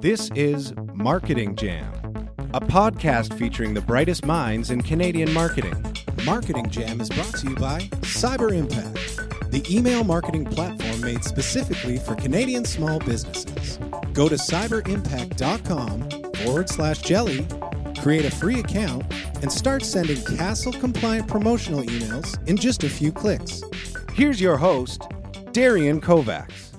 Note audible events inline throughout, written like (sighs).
This is Marketing Jam, a podcast featuring the brightest minds in Canadian marketing. Marketing Jam is brought to you by Cyber Impact, the email marketing platform made specifically for Canadian small businesses. Go to cyberimpact.com forward slash jelly, create a free account, and start sending CASL compliant promotional emails in just a few clicks. Here's your host, Darian Kovacs.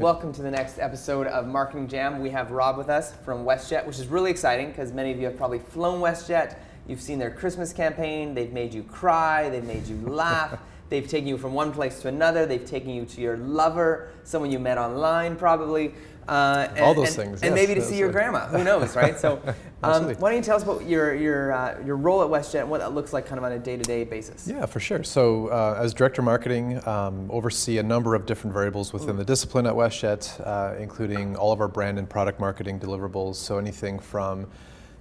(laughs) Welcome to the next episode of Marketing Jam. We have Rob with us from WestJet, which is really exciting because many of you have probably flown WestJet. You've seen their Christmas campaign. They've made you cry. They've made you (laughs) laugh. They've taken you from one place to another. They've taken you to your lover, someone you met online probably. Uh, and, All those and, things, and yes, maybe to see your grandma. Who knows, right? So, (laughs) um, why don't you tell us about your your uh, your role at WestJet and what that looks like, kind of on a day-to-day basis? Yeah, for sure. So, uh, as director of marketing, um, oversee a number of different variables within Ooh. the discipline at WestJet, uh, including all of our brand and product marketing deliverables. So, anything from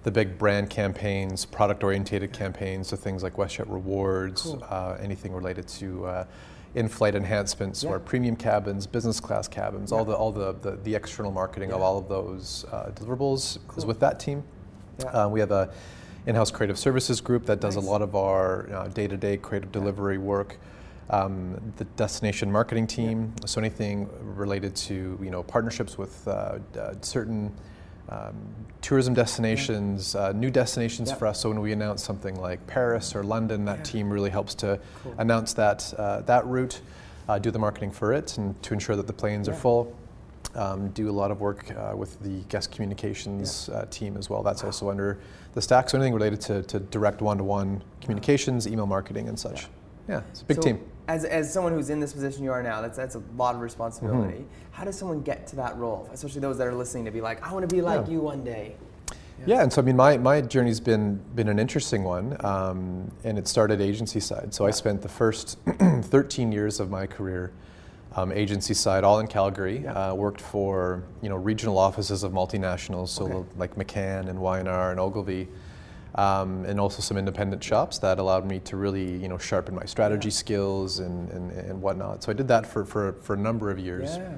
the big brand campaigns, product orientated campaigns, so things like WestJet Rewards, cool. Uh, anything related to uh, in-flight enhancements yeah. or premium cabins, business class cabins, yeah. all the all the, the, the external marketing yeah. of all of those uh, deliverables cool. is with that team. Uh, we have a in-house creative services group that does nice. a lot of our uh, day-to-day creative delivery work. Um, the destination marketing team, so anything related to you know partnerships with uh, uh, certain um, tourism destinations, uh, new destinations for us. So when we announce something like Paris or London, that yeah. team really helps to cool. announce that uh, that route, uh, do the marketing for it, and to ensure that the planes yeah. are full. Um, do a lot of work uh, with the guest communications uh, team as well. That's wow. also under the stack. So anything related to, to direct one-to-one communications, email marketing, and such. Yeah, it's a big so, team as, as someone who's in this position you are now, that's, that's a lot of responsibility. Mm-hmm. How does someone get to that role, especially those that are listening to be like, I want to be like yeah. you one day? Yeah. yeah. and so I mean, my, my journey's been been an interesting one, um, and it started agency side. So yeah. I spent the first (clears throat) 13 years of my career um, agency side, all in Calgary. Yeah. Uh, worked for you know regional offices of multinationals, so okay. like McCann and Y&R and Ogilvy um, and also some independent shops that allowed me to really you know sharpen my strategy yeah. skills and, and, and whatnot. So I did that for, for, for a number of years. Yeah.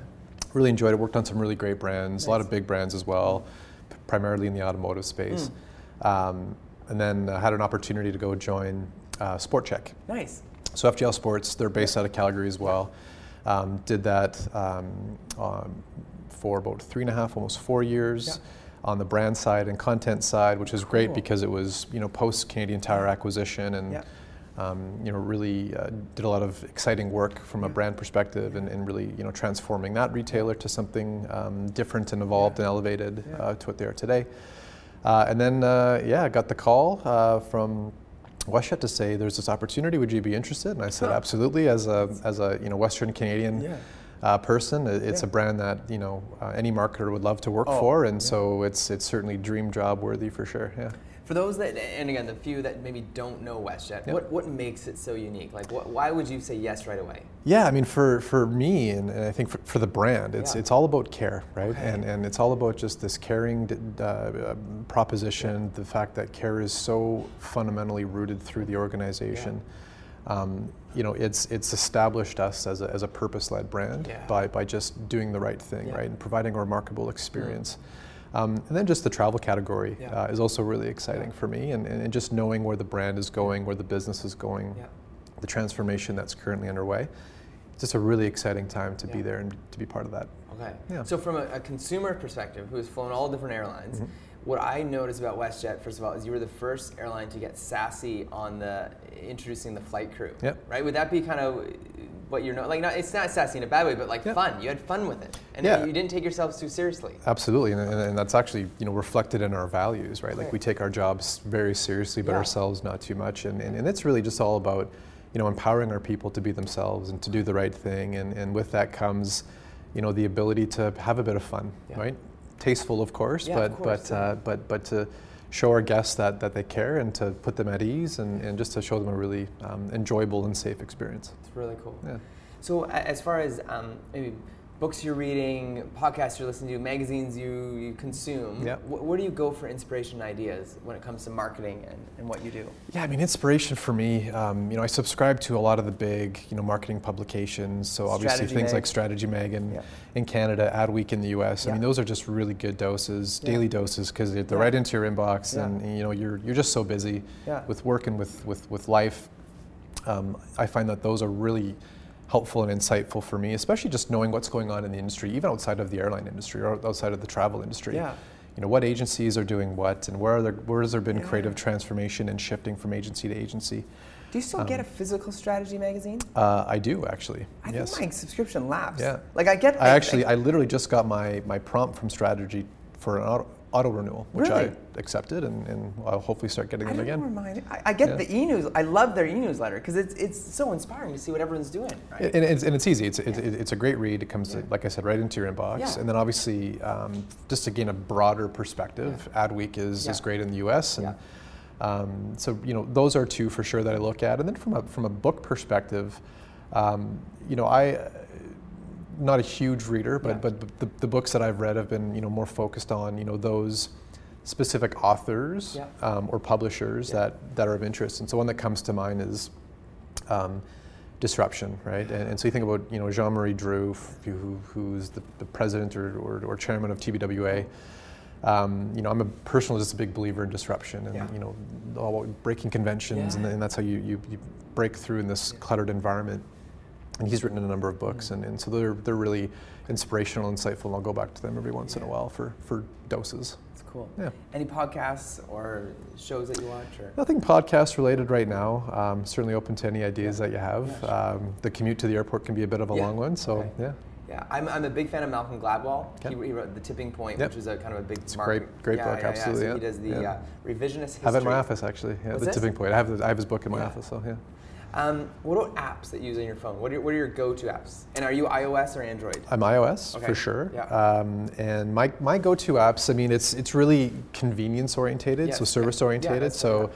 Really enjoyed it. Worked on some really great brands, nice. a lot of big brands as well, primarily in the automotive space. Mm. Um, and then uh, had an opportunity to go join uh, SportChek. Nice. So FGL Sports, they're based out of Calgary as well. Um, did that um, um, for about three and a half, almost four years. Yeah on the brand side and content side, which is great cool. because it was you know post Canadian Tire acquisition and yeah. um, you know really uh, did a lot of exciting work from yeah. a brand perspective and, and, really you know transforming that retailer to something um, different and evolved yeah. and elevated uh, to what they are today. Uh, and then uh, yeah, I got the call uh, from. WestJet to say there's this opportunity. Would you be interested? And I said absolutely. As a as a you know Western Canadian uh, person. It's yeah. a brand that you know uh, any marketer would love to work oh, for, and yeah. so it's it's certainly dream job worthy for sure. Yeah. For those that, and again, the few that maybe don't know WestJet, what, what makes it so unique? Like, what, why would you say yes right away? Yeah, I mean, for, for me, and, and I think for, for, the brand, it's, yeah. it's all about care, right? Okay. And, and it's all about just this caring uh, proposition, the fact that care is so fundamentally rooted through the organization. Um, you know, it's it's established us as a, as a purpose-led brand yeah. by, by just doing the right thing, yeah. right, and providing a remarkable experience. Um, and then just the travel category yeah. uh, is also really exciting for me, and, and just knowing where the brand is going, where the business is going, the transformation that's currently underway. It's just a really exciting time to be there and to be part of that. Okay. So from a, a consumer perspective, who has flown all different airlines. Mm-hmm what I noticed about WestJet, first of all, is you were the first airline to get sassy on the introducing the flight crew. Yep. Right? Would that be kind of what you're like? Not, it's not sassy in a bad way, but like yep. fun. You had fun with it, and yeah. you didn't take yourselves too seriously. Absolutely, and, and, that's actually you know reflected in our values, right? Like we take our jobs very seriously, but yeah. ourselves not too much, and, and and it's really just all about you know empowering our people to be themselves and to do the right thing, and and with that comes you know the ability to have a bit of fun, yeah. right? Tasteful, of course, yeah, but of course, but, yeah. uh, but but to show our guests that, that they care and to put them at ease and, and just to show them a really um, enjoyable and safe experience. It's really cool. Yeah. So as far as um, maybe books you're reading, podcasts you're listening to, magazines you, you consume. Wh- where do you go for inspiration and ideas when it comes to marketing and, and what you do? Yeah, I mean, inspiration for me, um, you know, I subscribe to a lot of the big, you know, marketing publications. So obviously Strategy things Mag. like Strategy Mag in, Yeah. in Canada, Adweek in the US. I mean, those are just really good doses, Yeah. daily doses, because they're right into your inbox, and you know, you're you're just so busy with work and with with with life. Um, I find that those are really helpful and insightful for me, especially just knowing what's going on in the industry, even outside of the airline industry or outside of the travel industry. Yeah. You know, what agencies are doing what, and where are there, where has there been Yeah. creative transformation and shifting from agency to agency? Do you still get a physical strategy magazine? Uh, I do actually. I Um, yes. think my subscriction lapsed. Yeah. Like I get. I actually, I literally just got my, my prompt from Strategy for an auto, auto renewal, which Really? I accepted, and, and I'll hopefully start getting I them again. where mine. I, I get Yeah. the e-news. I love their e-newsletter because it's it's so inspiring to see what everyone's doing. Right. And it's, and it's easy. It's, it's, it's a great read. It comes, Yeah. like I said, right into your inbox. Yeah. And then obviously, um, just to gain a broader perspective, Adweek is, Yeah. is great in the U.S. And Yeah. um, so you know, those are two for sure that I look at. And then from a from a book perspective, um, you know, I. Not a huge reader, but Yeah. but the, the books that I've read have been you know more focused on you know those specific authors Yeah. um, or publishers Yeah. that that are of interest. And so one that comes to mind is um, disruption, right? And, and so you think about you know Jean-Marie Dru, who, who's the, the president or, or, or chairman of TBWA. Um, you know, I'm a personally just a big believer in disruption, and Yeah. you know, all breaking conventions, and, and that's how you, you, you break through in this cluttered environment. And he's written a number of books, Mm. and, and so they're they're really inspirational, insightful, and I'll go back to them every once in a while for for doses. It's cool. Yeah. Any podcasts or shows that you watch or? Nothing podcast related right now. Um, certainly open to any ideas that you have. Yeah, sure. um, the commute to the airport can be a bit of a Yeah, long one, so okay. yeah, Yeah, I'm, I'm a big fan of Malcolm Gladwell. Okay. He, he wrote The Tipping Point, Yep. which is a kind of a big It's a market- great- great yeah, book, yeah, yeah. absolutely, So yeah. he does the Yeah. uh, revisionist history. have it in my office actually. Yeah, the it? tipping point. I have the, I have his book in my Yeah. office, so yeah. Um, what about apps that you use on your phone? What are, what are your go-to apps? And are you iOS or Android? I'm iOS Okay. for sure. Yeah. Um, and my, my go-to apps, I mean, it's it's really convenience orientated, Yes. so service Yeah, orientated. that's so.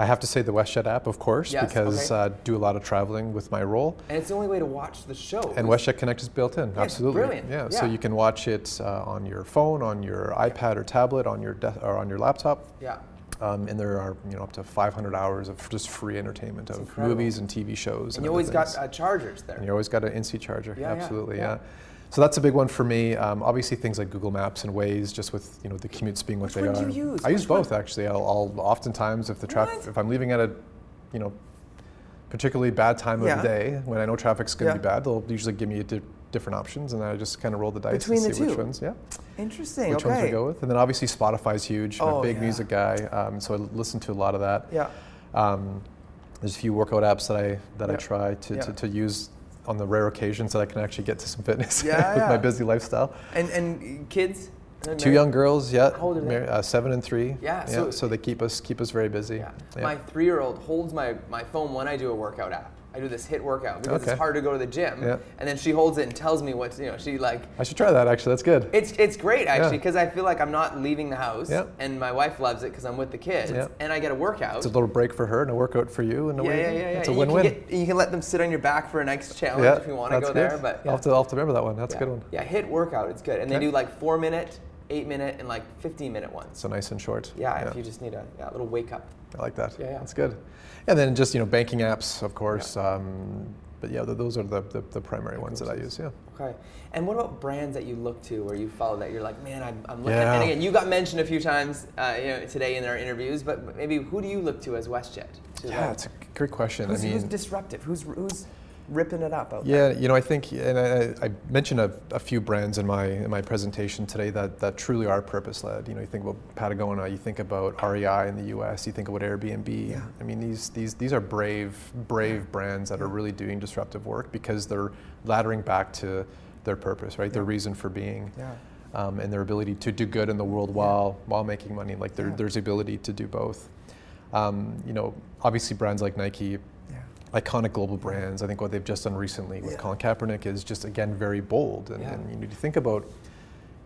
I have to say the WestJet app, of course, Yes, because okay. uh, do a lot of traveling with my role. And it's the only way to watch the show. And WestJet Connect is built in, it's absolutely. brilliant. Yeah, Yeah. so you can watch it uh, on your phone, on your iPad or tablet, on your de- or on your laptop. Yeah. Um, and there are you know up to 500 hours of just free entertainment of incredible. movies and TV shows. And you always other got uh, chargers there. and you always got an NC charger. Yeah, absolutely, yeah. yeah. So that's a big one for me. Um, obviously, things like Google Maps and Waze, just with you know the commutes being what Which they one do are. you use? I use Which one? both actually. I'll, I'll oftentimes if the traffic if I'm leaving at a you know particularly bad time of Yeah. the day when I know traffic's going to Yeah. be bad, they'll usually give me di- different options, and I just kind of roll the dice Between and the see which ones. Yeah Interesting. which okay. ones we go with. And then obviously Spotify's huge. I'm Oh, a big yeah. music guy, um, so I listen to a lot of that. Yeah. Um, there's a few workout apps that I that I try to, Yeah. to, to use on the rare occasions that I can actually get to some fitness (laughs) Yeah, with yeah. my busy lifestyle. And and kids. Two young girls, yeah, How old are they? uh, seven and three. Yeah, so, so- they keep us keep us very busy. Yeah. Yeah. My three-year-old holds my, my phone when I do a workout app. I do this HIIT workout because Okay. it's hard to go to the gym. Yeah. And then she holds it and tells me what you know. She like I should try that actually. That's good. it's it's great actually Yeah. because I feel like I'm not leaving the house Yeah. and my wife loves it because I'm with the kids Yeah. and I get a workout. It's a little break for her and a workout for you, and yeah, away yeah, yeah, yeah. It's a And win-win. You can, get, you can let them sit on your back for a next challenge yeah, if you want to go good. there. But I'll, have to, I'll have to remember that one. That's yeah. a good one. Yeah, HIIT workout. It's good, and they do like four minute, eight minute, and like 15 minute ones. So nice and short. Yeah, if you just need a yeah, little wake up. I like that. Yeah, yeah. That's good. And then just you know banking apps, of course. Um, but yeah, those are the, the, the primary ones that I use. Yeah. Okay. And what about brands that you look to or you follow that you're like, man, I'm, I'm looking. Yeah. And again, you got mentioned a few times, uh, you know, today in our interviews. But maybe who do you look to as WestJet? To Yeah, like- it's a great question. who's, I who's disruptive? Who's who's ripping it up out there? yeah, you know, I think, and I, I mentioned a, a few brands in my in my presentation today that, that truly are purpose led. You know, you think about Patagonia, you think about REI in the U.S., you think about Airbnb. Yeah. I mean, these these these are brave brave brands that are really doing disruptive work because they're laddering back to their purpose, right? Their reason for being. Yeah. um, and their ability to do good in the world while while making money. Like there, Yeah. there's the ability to do both. Um, you know, obviously brands like Nike, Yeah. Iconic global brands. I think what they've just done recently with Yeah. Colin Kaepernick is just again very bold. And, Yeah. and you need to think about.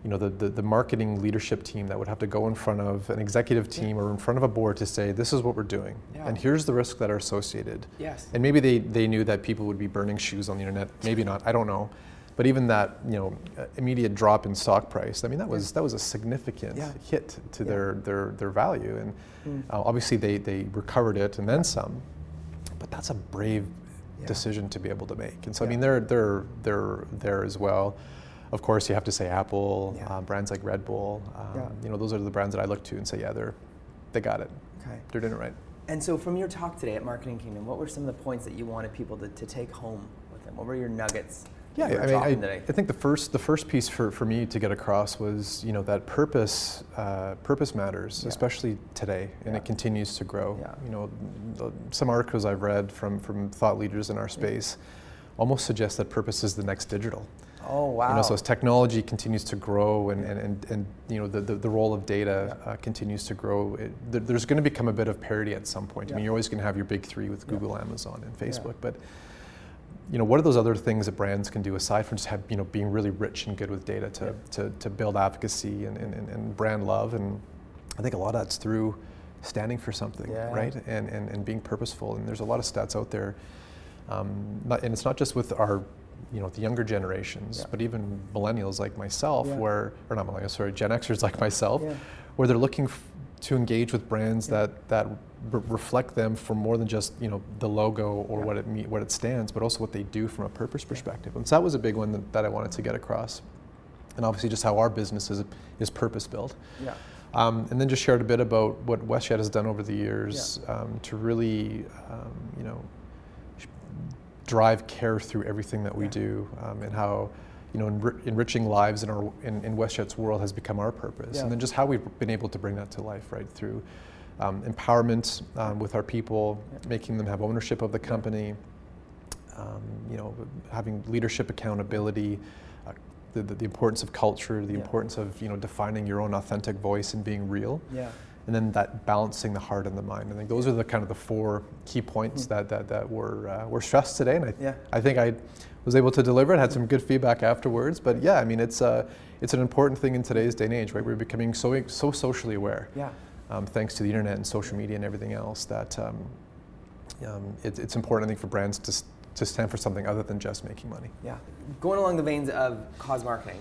You know the, the, the marketing leadership team that would have to go in front of an executive team or in front of a board to say this is what we're doing Yeah. and here's the risks that are associated Yes. and maybe they, they knew that people would be burning shoes on the internet maybe not I don't know But even that, you know, uh, immediate drop in stock price, I mean, that was that was a significant Yeah. hit to Yeah. their, their their value, and Mm. uh, obviously they they recovered it and then some. That's a brave Yeah. decision to be able to make, and so I mean, they're they're they're there as well. Of course, you have to say Apple, Yeah. uh, brands like Red Bull. Um, Yeah. You know, those are the brands that I look to and say, yeah, they're they got it. Okay. They're doing it right. And so, from your talk today at Marketing Kingdom, what were some of the points that you wanted people to, to take home with them? What were your nuggets? Yeah, I mean, I? I think the first the first piece for, for me to get across was you know that purpose uh, purpose matters, Yeah. especially today, and Yeah. it continues to grow. Yeah. You know, the- some articles I've read from from thought leaders in our space almost suggest that purpose is the next digital. oh wow! You know, so as technology continues to grow and, and, and, and you know the, the, the role of data uh, continues to grow, it, there, there's going to become a bit of parity at some point. I mean, you're always going to have your big three with. Google, Amazon, and. Facebook, but you know, what are those other things that brands can do aside from just have, you know, being really rich and good with data to, Yeah. to, to build advocacy and, and, and- and brand love? And I think a lot of that's through standing for something, Yeah. right? And, and, and being purposeful. And there's a lot of stats out there. Um, not, and it's not just with our, you know, the younger generations, Yeah. but even millennials like myself, where, or not millennials, sorry, Gen Xers like myself, where they're looking to engage with brands Yeah. that, that re- reflect them for more than just you know the logo or Yeah. what it me- what it stands, but also what they do from a purpose perspective. And so that was a big one that, that I wanted to get across, and obviously just how our business is is purpose built. yeah. Um, and then just shared a bit about what WestJet has done over the years um, to really, um, you know, drive care through everything that we Yeah. do, um, and how, you know, enri- enriching lives in our in, in WestJet's world has become our purpose. Yeah. And then just how we've been able to bring that to life, right, through um, empowerment um, with our people, Yeah. making them have ownership of the company, um, you know, having leadership accountability, uh, the, the, the importance of culture, the Yeah. importance of you know defining your own authentic voice and being real, Yeah. and then that balancing the heart and the mind. I think those are the kind of the four key points Mhm. that that, that were uh, were stressed today, and I Yeah. I think I was able to deliver it. Had some good feedback afterwards, but yeah, I mean it's uh, it's an important thing in today's day and age, right? We're becoming so so socially aware Yeah. um, thanks to the internet and social media and everything else, that um, um, it, it's important, I think, for brands to, to stand for something other than just making money. Yeah. Going along the veins of cause marketing,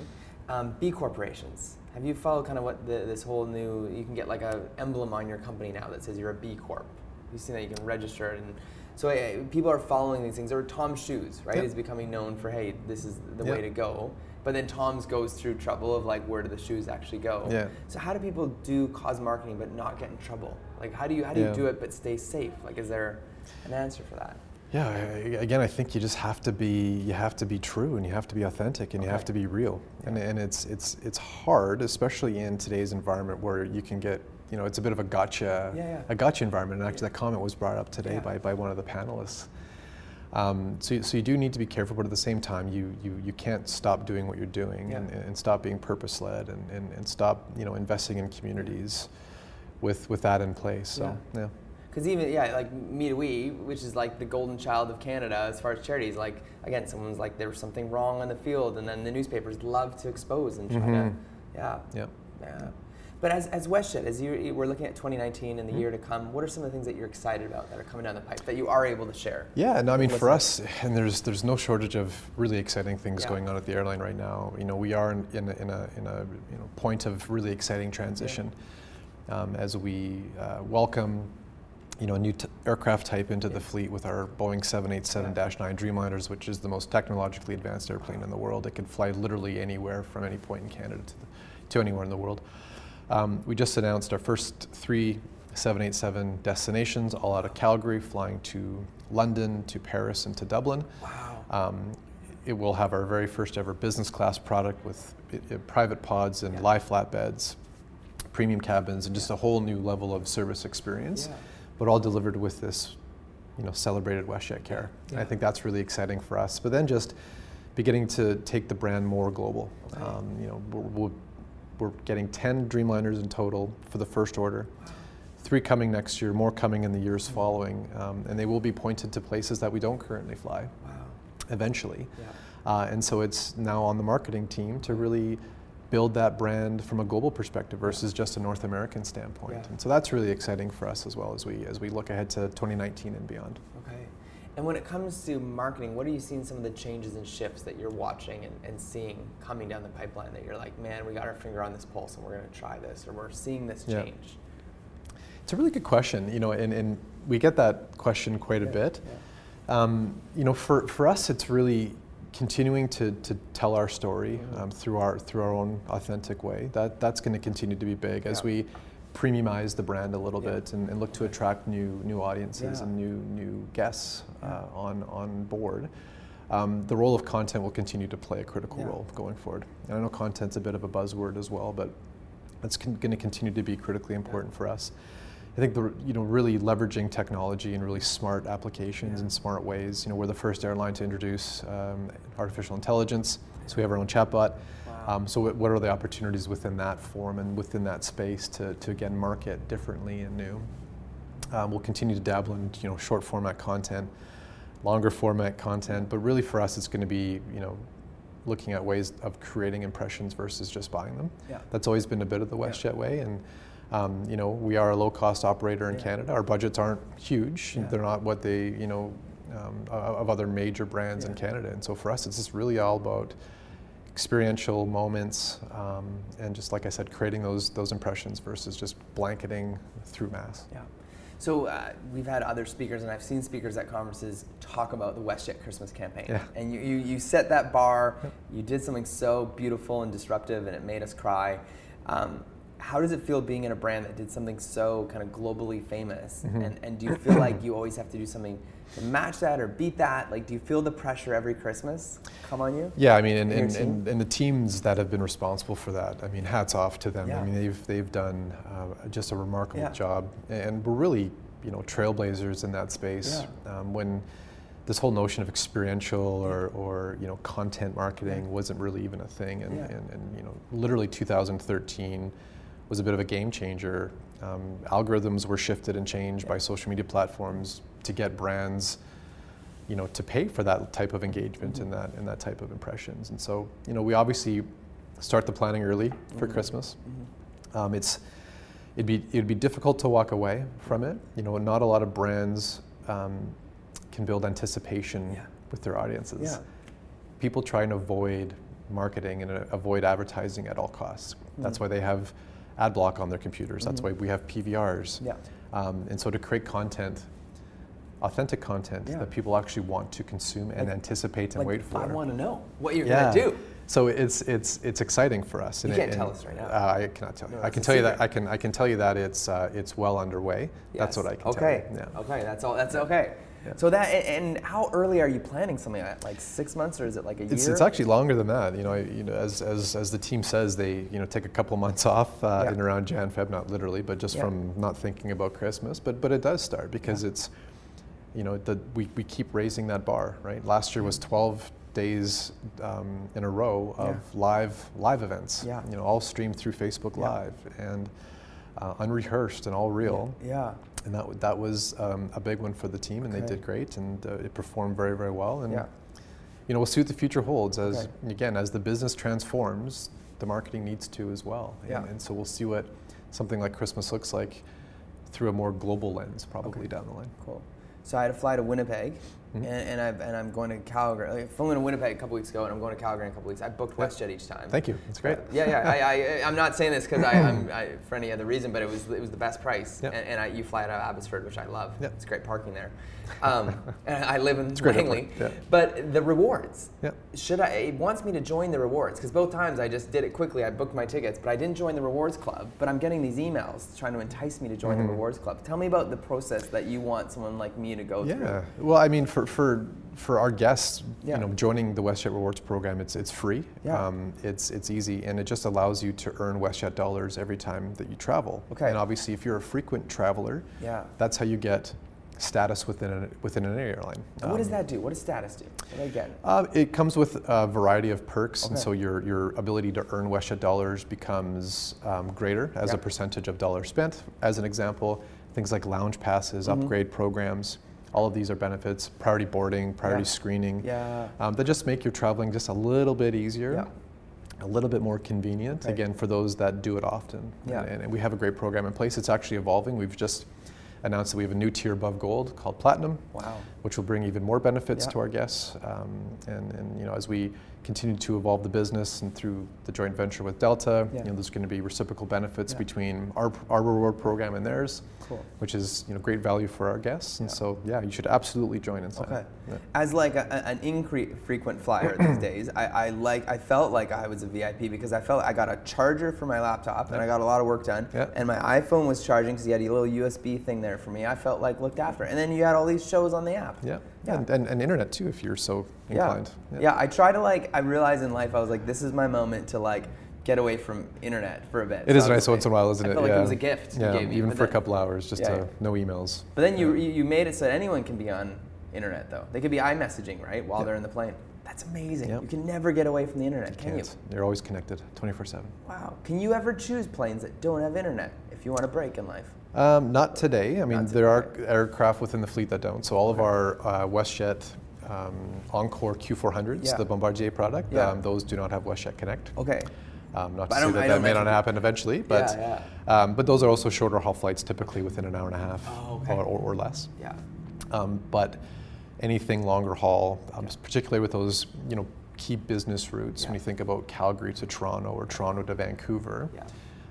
um, B corporations. Have you followed kind of what the, this whole new? You can get like a emblem on your company now that says you're a B Corp. You've seen that you can register it, and so uh, people are following these things. Or Tom's Shoes, right, Yep. is becoming known for hey, this is the Yep. way to go. But then Tom's goes through trouble of like where do the shoes actually go? Yeah. So how do people do cause marketing but not get in trouble? Like how do you how do you do it but stay safe? Like is there an answer for that? Yeah, again, I think you just have to be you have to be true and you have to be authentic and you have to be real. And, and it's it's it's hard, especially in today's environment where you can get you know it's a bit of a gotcha Yeah, yeah. a gotcha environment. And actually, that comment was brought up today Yeah. by, by one of the panelists. Um, so, so you do need to be careful, but at the same time, you you, you can't stop doing what you're doing Yeah. and, and stop being purpose led and, and, and stop you know investing in communities with with that in place. So yeah. Because even yeah, like Me to We, which is like the golden child of Canada as far as charities. Like again, someone's like there was something wrong on the field, and then the newspapers love to expose and try to Mhm. yeah Yep. yeah. But as as WestJet, as you we're looking at 2019 and the Mhm. year to come, what are some of the things that you're excited about that are coming down the pipe that you are able to share? Yeah, no, I mean for us, and there's there's no shortage of really exciting things Yeah. going on at the airline right now. You know, we are in, in, a, in a in a you know point of really exciting transition um, as we uh, welcome you know a new t- aircraft type into the fleet with our Boeing 787-9 Dreamliners, which is the most technologically advanced airplane in the world. It can fly literally anywhere from any point in Canada to, the, to anywhere in the world. Um, we just announced our first three 787 destinations, all out of Calgary, flying to London, to Paris, and to Dublin. Wow. Um, it will have our very first ever business class product with i- i- private pods and Yeah. live flatbeds, premium cabins, and just a whole new level of service experience, Yeah. but all delivered with this, you know, celebrated WestJet care. And I think that's really exciting for us. But then just beginning to take the brand more global. Okay. Um, you know, we're, we're, we're getting 10 Dreamliners in total for the first order. Three coming next year, more coming in the years Mm-hmm. following, um, and they will be pointed to places that we don't currently fly Wow. eventually. Yeah. Uh, and so it's now on the marketing team to really build that brand from a global perspective versus just a North American standpoint. Yeah. And so that's really exciting for us as well as we as we look ahead to 2019 and beyond. And when it comes to marketing, what are you seeing some of the changes and shifts that you're watching and, and seeing coming down the pipeline that you're like, man, we got our finger on this pulse and we're going to try this, or we're seeing this Yeah. change? It's a really good question, you know, and, and we get that question quite a bit. Um, you know, for, for us, it's really continuing to, to tell our story Mm-hmm. um, through our through our own authentic way. That that's going to continue to be big as we premiumize the brand a little Yeah. bit and, and look to attract new new audiences Yeah. and new new guests uh, on on board. Um, the role of content will continue to play a critical role going forward. And I know content's a bit of a buzzword as well, but it's going to continue to be critically important for us. I think the you know really leveraging technology in really smart applications Yeah. and smart ways. You know, we're the first airline to introduce um, artificial intelligence, so we have our own chatbot. Um, so what, what are the opportunities within that form and within that space to, to again market differently and new? Um, we'll continue to dabble in you know short format content, longer format content, but really for us it's going to be you know looking at ways of creating impressions versus just buying them. Yeah. That's always been a bit of the WestJet way, and um, you know we are a low cost operator in Yeah. Canada. Our budgets aren't huge; Yeah. they're not what they you know um, of other major brands in Canada, and so for us it's just really all about experiential moments um, and just like I said, creating those those impressions versus just blanketing through mass. Yeah. So uh, we've had other speakers, and I've seen speakers at conferences talk about the WestJet Christmas campaign. Yeah. And you, you, you set that bar. You did something so beautiful and disruptive, and it made us cry. Um, how does it feel being in a brand that did something so kind of globally famous? Mm-hmm. And, and do you feel like you always have to do something to match that or beat that? Like, do you feel the pressure every Christmas come on you? Yeah, I mean, and, And and, and, the teams that have been responsible for that, I mean, hats off to them. Yeah. I mean, they've, they've done uh, just a remarkable Yeah. job. And we're really, you know, trailblazers in that space. Um, when this whole notion of experiential or, or you know, content marketing wasn't really even a thing. And, Yeah. and, and, you know, literally 2013 was a bit of a game changer. Um, algorithms were shifted and changed by social media platforms to get brands you know, to pay for that type of engagement and that and that type of impressions. And so, you know, we obviously start the planning early for Christmas. Um, it's it'd be it'd be difficult to walk away from it. You know, not a lot of brands um, can build anticipation Yeah. with their audiences. Yeah. People try and avoid marketing and uh, avoid advertising at all costs. That's why they have ad block on their computers. That's why we have PVRs. Yeah. Um, and so to create content, authentic content Yeah. that people actually want to consume and Like- anticipate and Like, wait for. I want to know what you're yeah. going to do. So it's it's it's exciting for us. You and can't it- tell us right now. Uh, I cannot tell you. No, I can tell you that. I can I can tell you that it's uh, it's well underway. That's what I can okay. tell you. Yeah. Okay, that's all. That's okay. Yeah. So that and how early are you planning something like that? Like six months, or is it like a year? it's actually longer than that. You know, I- you know, as, as, as the team says, they you know take a couple months off uh, Yeah. in around Jan Feb, not literally, but just Yeah. from not thinking about Christmas. But but it does start because it's, you know, the, we, we keep raising that bar. Right. Last year was 12 days um, in a row of live live events. Yeah. You know, all streamed through Facebook. Live and uh, unrehearsed and all real. Yeah. And that, that was um, a big one for the team, and they did great, and uh, it performed very, very well. And Yeah. you know, we'll see what the future holds. As Okay. again, as the business transforms, the marketing needs to as well. And, Yeah. and so we'll see what something like Christmas looks like through a more global lens, probably Okay. down the line. Cool. So I had to fly to Winnipeg, Mhm. and, and, I've, and I'm going to Calgary. Like, I'm going to Winnipeg a couple weeks ago, and I'm going to Calgary in a couple weeks. I booked WestJet each time. Thank you. That's great. Uh, yeah, yeah. I, I, I'm not saying this because I'm (laughs) I, for any other reason, but it was it was the best price. Yeah. And, and I, you fly out of Abbotsford, which I love. Yeah. It's great parking there. Um, (laughs) and I live in Langley. yeah. But the rewards. Yeah. Should I? It wants me to join the rewards because both times I just did it quickly. I booked my tickets, but I didn't join the rewards club. But I'm getting these emails trying to entice me to join Mm-hmm. the rewards club. Tell me about the process that you want someone like me to go through. Yeah. Well, I mean, for, for, for our guests, Yeah. you know, joining the WestJet Rewards program, it's, it's free. Yeah. Um, it's, it's easy, and it just allows you to earn WestJet dollars every time that you travel. Okay. And obviously, if you're a frequent traveler, Yeah. that's how you get status within, a, within an airline. And what does Um, that do? What does status do? What do I get? Uh, it comes with a variety of perks, and so your, your ability to earn WestJet dollars becomes um, greater as a percentage of dollars spent. As an example, things like lounge passes, Mm-hmm. upgrade programs, all of these are benefits. Priority boarding, priority Yeah. screening, Yeah. um, that just make your traveling just a little bit easier. Yeah. A little bit more convenient, Okay. again, for those that do it often. Yeah. And, and we have a great program in place. It's actually evolving. We've just announced that we have a new tier above gold called Platinum Wow. which will bring even more benefits Yeah. to our guests. Um, and, and you know, as we continue to evolve the business and through the joint venture with Delta, Yeah. you know, there's going to be reciprocal benefits Yeah. between our, our reward program and theirs, Cool. which is you know great value for our guests. And Yeah. so yeah, you should absolutely join inside. Okay. Yeah. As like a, an infrequent flyer these (clears throat) days, I, I like I felt like I was a VIP because I felt I got a charger for my laptop and I got a lot of work done. Yeah. And my iPhone was charging because you had a little USB thing there for me. I felt like looked after. And then you had all these shows on the app. Yeah, Yeah. And, and, and internet too, if you're so Yeah. inclined. yeah. I try to like. I realized in life I was like, this is my moment to like get away from internet for a bit. It So is nice once in a while, isn't I it? felt yeah. like it was a gift you Yeah, gave me. even for a couple hours, just Yeah, to no emails. But then you, you you made it so that anyone can be on internet though. They could be iMessaging right while Yeah. they're in the plane. That's amazing. Yep. You can never get away from the internet, can you? Can't. You're always connected, 24/7. Wow. Can you ever choose planes that don't have internet if you want a break in life? Um, not today. I mean, Not there are aircraft within the fleet that don't. So all of our uh, WestJet um, Encore Q400s, Yeah. the Bombardier product, Yeah. um, those do not have WestJet Connect. Okay. Um, not But to say that that may not happen eventually, but Yeah, Um, but those are also shorter haul flights, typically within an hour and a half Oh, okay. or, or, or less. Yeah. Um, but anything longer haul, um, particularly with those you know key business routes, when you think about Calgary to Toronto or Toronto to Vancouver, Yeah.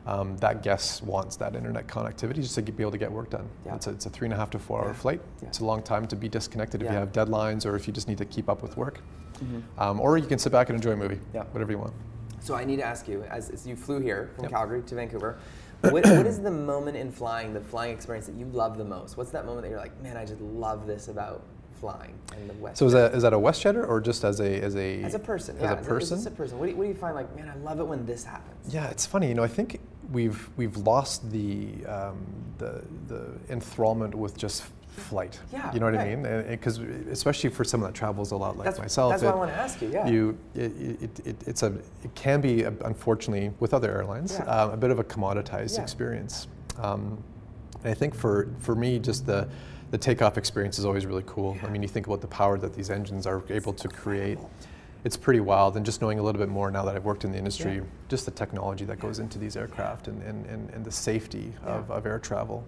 Um, that guest wants that internet connectivity just to be able to get work done. Yeah. It's, a, it's a three and a half to four hour Yeah. flight. Yeah. It's a long time to be disconnected if you have deadlines or if you just need to keep up with work. Mm-hmm. Um, or you can sit back and enjoy a movie, Yeah. whatever you want. So I need to ask you, as, as you flew here from Yep. Calgary to Vancouver, (clears throat) what, what is the moment in flying, the flying experience that you love the most? What's that moment that you're like, man, I just love this about flying in the West? So is that, is that a west WestJetter or just as a as a as a person, as yeah, a person? As a person, what do, you, what do you find like, man, I love it when this happens? Yeah, it's funny. You know, I think we've we've lost the um, the the enthrallment with just flight. Yeah, you know what right. I mean? Because especially for someone that travels a lot like That's- myself, that's what I wanna ask you, yeah. You, it, it, it, it's a it can be a, unfortunately with other airlines Yeah. um, a bit of a commoditized Yeah. experience. Um, and I think for for me, just the the takeoff experience is always really cool. I mean, you think about the power that these engines are able to create. It's pretty wild, and just knowing a little bit more now that I've worked in the industry, Yeah. just the technology that goes into these aircraft and, and, and, and the safety of, Yeah. of air travel,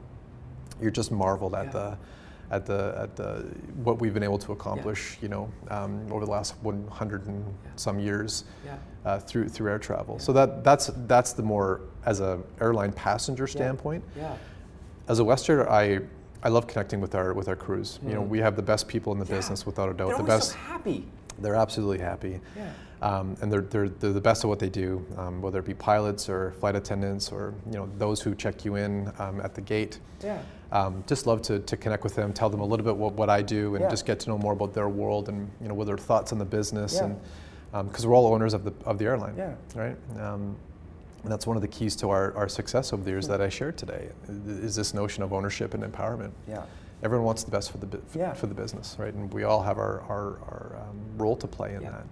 you're just marveled at Yeah. the at the at the what we've been able to accomplish, you know, um, over the last 100 and some years Yeah. uh, through through air travel. So that that's that's the more as a airline passenger standpoint. Yeah. As a WestJetter, I I love connecting with our with our crews. You know, we have the best people in the Hmm. Yeah. business without a doubt. They're the best. so happy. They're absolutely happy. Yeah. Um, and they're, they're, they're the best at what they do, um, whether it be pilots or flight attendants or you know those who check you in um, at the gate. Yeah. Um, just love to, to connect with them, tell them a little bit what, what I do, and Yeah. just get to know more about their world and you know what their thoughts on the business, Yeah. and because we're all owners of the of the airline, Yeah. right? Um, and that's one of the keys to our, our success over the Hmm. years that I shared today, is this notion of ownership and empowerment Yeah. Everyone wants the best for the bu- f- Yeah. for the business, right? And we all have our our, our um, role to play in Yeah. that.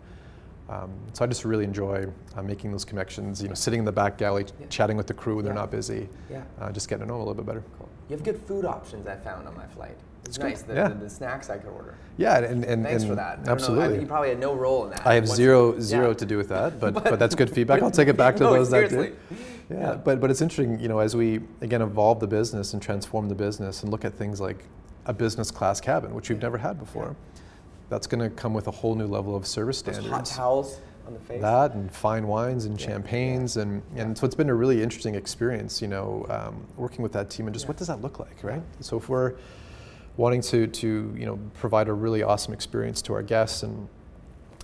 Um, so I just really enjoy uh, making those connections. You know, sitting in the back galley, Yeah. chatting with the crew when they're not busy, Yeah. uh, just getting to know them a little bit better. Cool. You have good food options I found on my flight. It's, It's nice, the, Yeah. the, the snacks I could order. Yeah, and and, Thanks and for that. I don't know, absolutely. I, you probably had no role in that. I have zero zero Yeah. to do with that, (laughs) but but, that's good (laughs) feedback. I'll take it back to No, those that seriously. do. Yeah, Yeah. but but it's interesting, you know, as we again evolve the business and transform the business and look at things like a business class cabin, which we've never had before. That's going to come with a whole new level of service Those standards. hot towels on the face. that and fine wines and Yeah, champagnes and, and so it's been a really interesting experience you know um, working with that team and just Yeah. what does that look like right so if we're wanting to to you know provide a really awesome experience to our guests and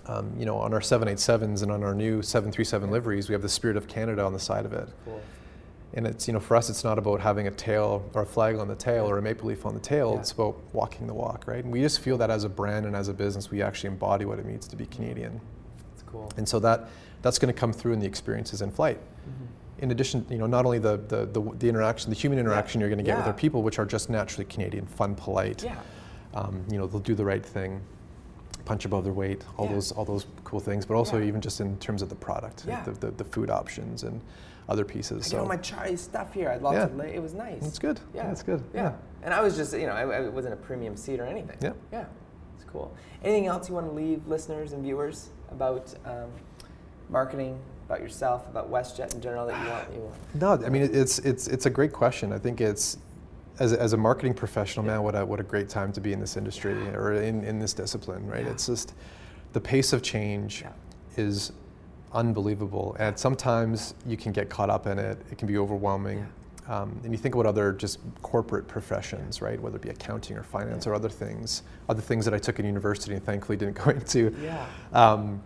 um, you know on our 787s and on our new 737 liveries we have the spirit of canada on the side of it Cool. And it's you know for us it's not about having a tail or a flag on the tail or a maple leaf on the tail Yeah. it's about walking the walk right and we just feel that as a brand and as a business we actually embody what it means to be canadian It's cool. and so that that's going to come through in the experiences in flight. Mm-hmm. In addition, you know, not only the, the, the, the interaction, the human interaction you're going to get with Yeah. our people, which are just naturally Canadian, fun, polite. Yeah. Um, you know, they'll do the right thing, punch above their weight, all Yeah. those all those cool things. But also Yeah. even just in terms of the product, Yeah. the, the, the food options and other pieces. I so my chai stuff here. I lots Yeah. of. La- it was nice. It's good. Yeah, it's good. Yeah. Yeah. And I was just, you know, I, I- it wasn't a premium seat or anything. Yeah. Yeah. It's cool. Anything else you want to leave listeners and viewers about um, marketing, about yourself, about WestJet in general that you want? You want? (sighs) No, I mean it's it's it's a great question. I think it's as, as a marketing professional, man, what a, what a great time to be in this industry (sighs) or in, in this discipline, right? Yeah. It's just the pace of change Yeah. is unbelievable. And sometimes you can get caught up in it, it can be overwhelming. Um, and you think about other just corporate professions, right? Whether it be accounting or finance Yeah. or other things, other things that I took in university and thankfully didn't go (laughs) into. Yeah. Um,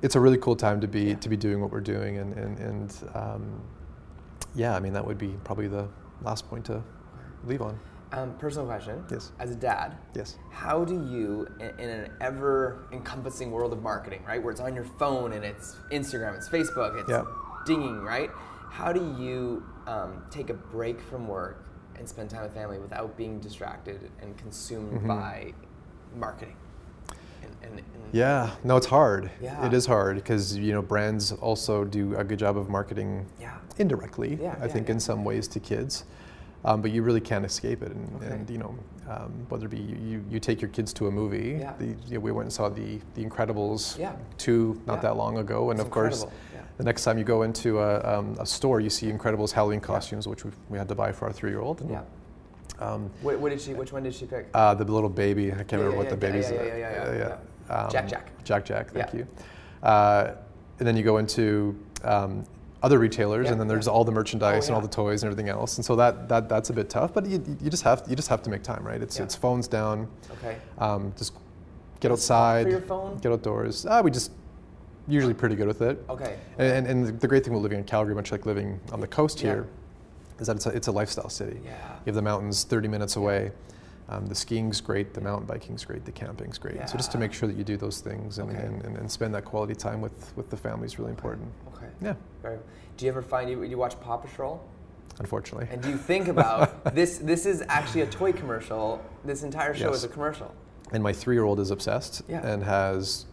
it's a really cool time to be Yeah. to be doing what we're doing, and and, and um, yeah, I mean that would be probably the last point to leave on. Um, personal question. Yes. As a dad, Yes. how do you, in, in an ever-encompassing world of marketing, right, where it's on your phone and it's Instagram, it's Facebook, it's Yeah. dinging, right? How do you um, take a break from work and spend time with family without being distracted and consumed Mm-hmm. by marketing? And, and, and Yeah, no, it's hard. Yeah. It is hard because you know brands also do a good job of marketing Yeah. indirectly. Yeah, I yeah, think in some ways to kids, um, but you really can't escape it. And, Okay. and you know, um, whether it be you, you, you take your kids to a movie. Yeah. The, you know, we went and saw the The Incredibles Yeah. two not Yeah. that long ago, and It's of course. yeah. The next time you go into a, um, a store, you see Incredibles Halloween costumes, which we, we had to buy for our three-year-old. Yeah. Um, What, what did she? Which one did she pick? uh, the little baby. I can't remember what the baby's. yeah, yeah, yeah, yeah, yeah. Um, Jack Jack. Jack Jack. Thank you. Uh, and then you go into um, other retailers, Yeah, and then there's yeah. all the merchandise Oh, and all the toys and everything else. And so that, that that's a bit tough. But you, you just have you just have to make time, right? It's Yeah. it's phones down. Okay. Um, just get Does it stop outside. for your phone? Get outdoors. Ah, we just usually pretty good with it. Okay. And, and, and the great thing about living in Calgary, much like living on the coast Yeah. here, is that it's a, it's a lifestyle city. Yeah. You have the mountains 30 minutes away. Um, the skiing's great, the mountain biking's great, the camping's great. So just to make sure that you do those things and, Okay. and, and, and spend that quality time with, with the family is really important. Okay. Yeah, Very. Do you ever find you you watch Paw Patrol? unfortunately. And do you think about (laughs) this? This is actually a toy commercial. This entire show Yes. is a commercial. And my three-year-old is obsessed Yeah. and has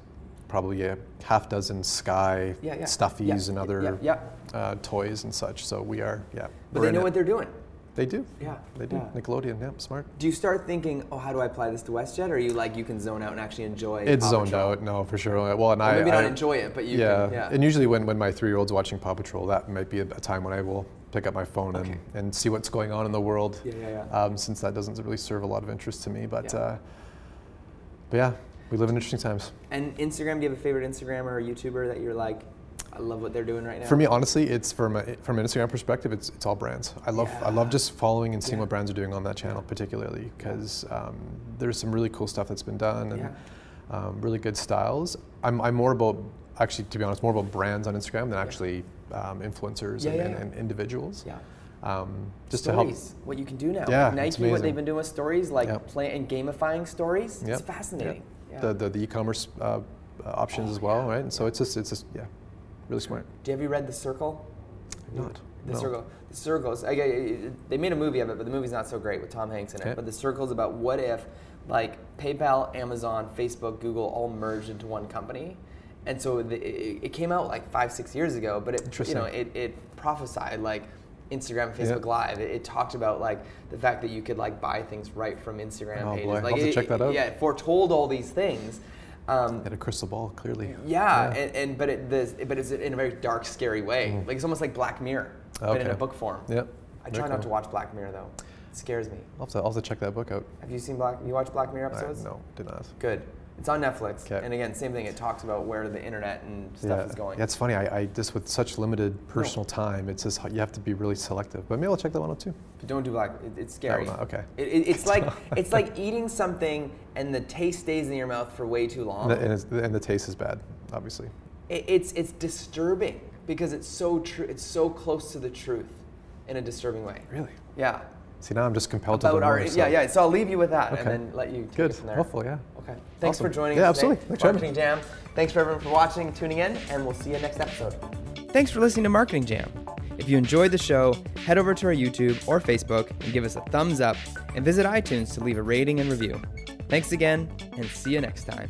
probably a half dozen Skye Yeah, yeah. stuffies Yeah, and other yeah, yeah. Uh, toys and such. So we are, yeah. But they know what they're doing. They do. Yeah, They do. yeah. Nickelodeon, yeah, smart. Do you start thinking, oh, how do I apply this to WestJet? Or are you like, you can zone out and actually enjoy It's Paw zoned Patrol? out, no, for sure. Well, and Or I maybe I, not enjoy it, but you yeah. can. Yeah. And usually when, when my three-year-old's watching Paw Patrol, that might be a, a time when I will pick up my phone Okay. and, and see what's going on in the world. Yeah, yeah, yeah. Um, since that doesn't really serve a lot of interest to me, but Yeah. uh, but yeah, we live in interesting times. and Instagram, do you have a favorite Instagrammer or YouTuber that you're like, I love what they're doing right now? For me, honestly, it's from a, from an Instagram perspective, it's it's all brands. I love I love just following and seeing Yeah. what brands are doing on that channel, particularly because um, there's some really cool stuff that's been done and Yeah. um, really good styles. I'm I'm more about actually, to be honest, more about brands on Instagram than actually um, influencers Yeah, and, yeah, and, yeah. and individuals. Yeah. Um, just stories, what you can do now. Yeah, Like Nike, what they've been doing with stories, like Yep. play and gamifying stories. to help. It's fascinating. Yeah. Yeah. The, the the e-commerce uh, options Oh, as well, yeah. right? And so it's just it's just yeah, really smart. Do you have you read The Circle? Not. The no. Circle. The Circles. I, I- they made a movie of it, but the movie's not so great with Tom Hanks in it. Okay. But The Circle's about what if, like, PayPal, Amazon, Facebook, Google all merged into one company. And so the, it, it came out like five, six years ago, but it, you know, it, it prophesied like Instagram. Facebook Live. It, it talked about like the fact that you could like buy things right from Instagram Oh, pages. boy. I'll Like to it- check that out. Yeah, it foretold all these things. Um, Had a crystal ball, clearly. yeah, And, and but it this, but it's in a very dark, scary way. Like it's almost like Black Mirror, but in Mm. A book form. Yep. I try not to watch Black Mirror though. It scares me. I'll have, to, I'll have to check that book out. Have you seen Black? You watch Black Mirror I- episodes? no, did not. Good. It's on Netflix. And again, same thing. It talks about where the internet and stuff yeah. is going. Yeah, it's funny. I, I just with such limited personal time, it's just you have to be really selective. But maybe I'll check that one out too. But don't do Black. It, it's scary. No, no, okay. It, it, it's like (laughs) it's like eating something and the taste stays in your mouth for way too long. And, the, and, it's, and the taste is bad, obviously. it, it's it's disturbing because it's so true. It's so close to the truth, in a disturbing way. Really? Yeah. See, now I'm just compelled to About learn our more. so- yeah yeah. So I'll leave you with that Okay. and then let you take Good. it from there. Hopefully, yeah. Okay. Thanks Awesome. for joining Yeah, us today. absolutely. Thanks Marketing Jam. Thanks for everyone for watching, tuning in, and we'll see you next episode. Thanks for listening to Marketing Jam. If you enjoyed the show, head over to our YouTube or Facebook and give us a thumbs up, and visit iTunes to leave a rating and review. Thanks again, and see you next time.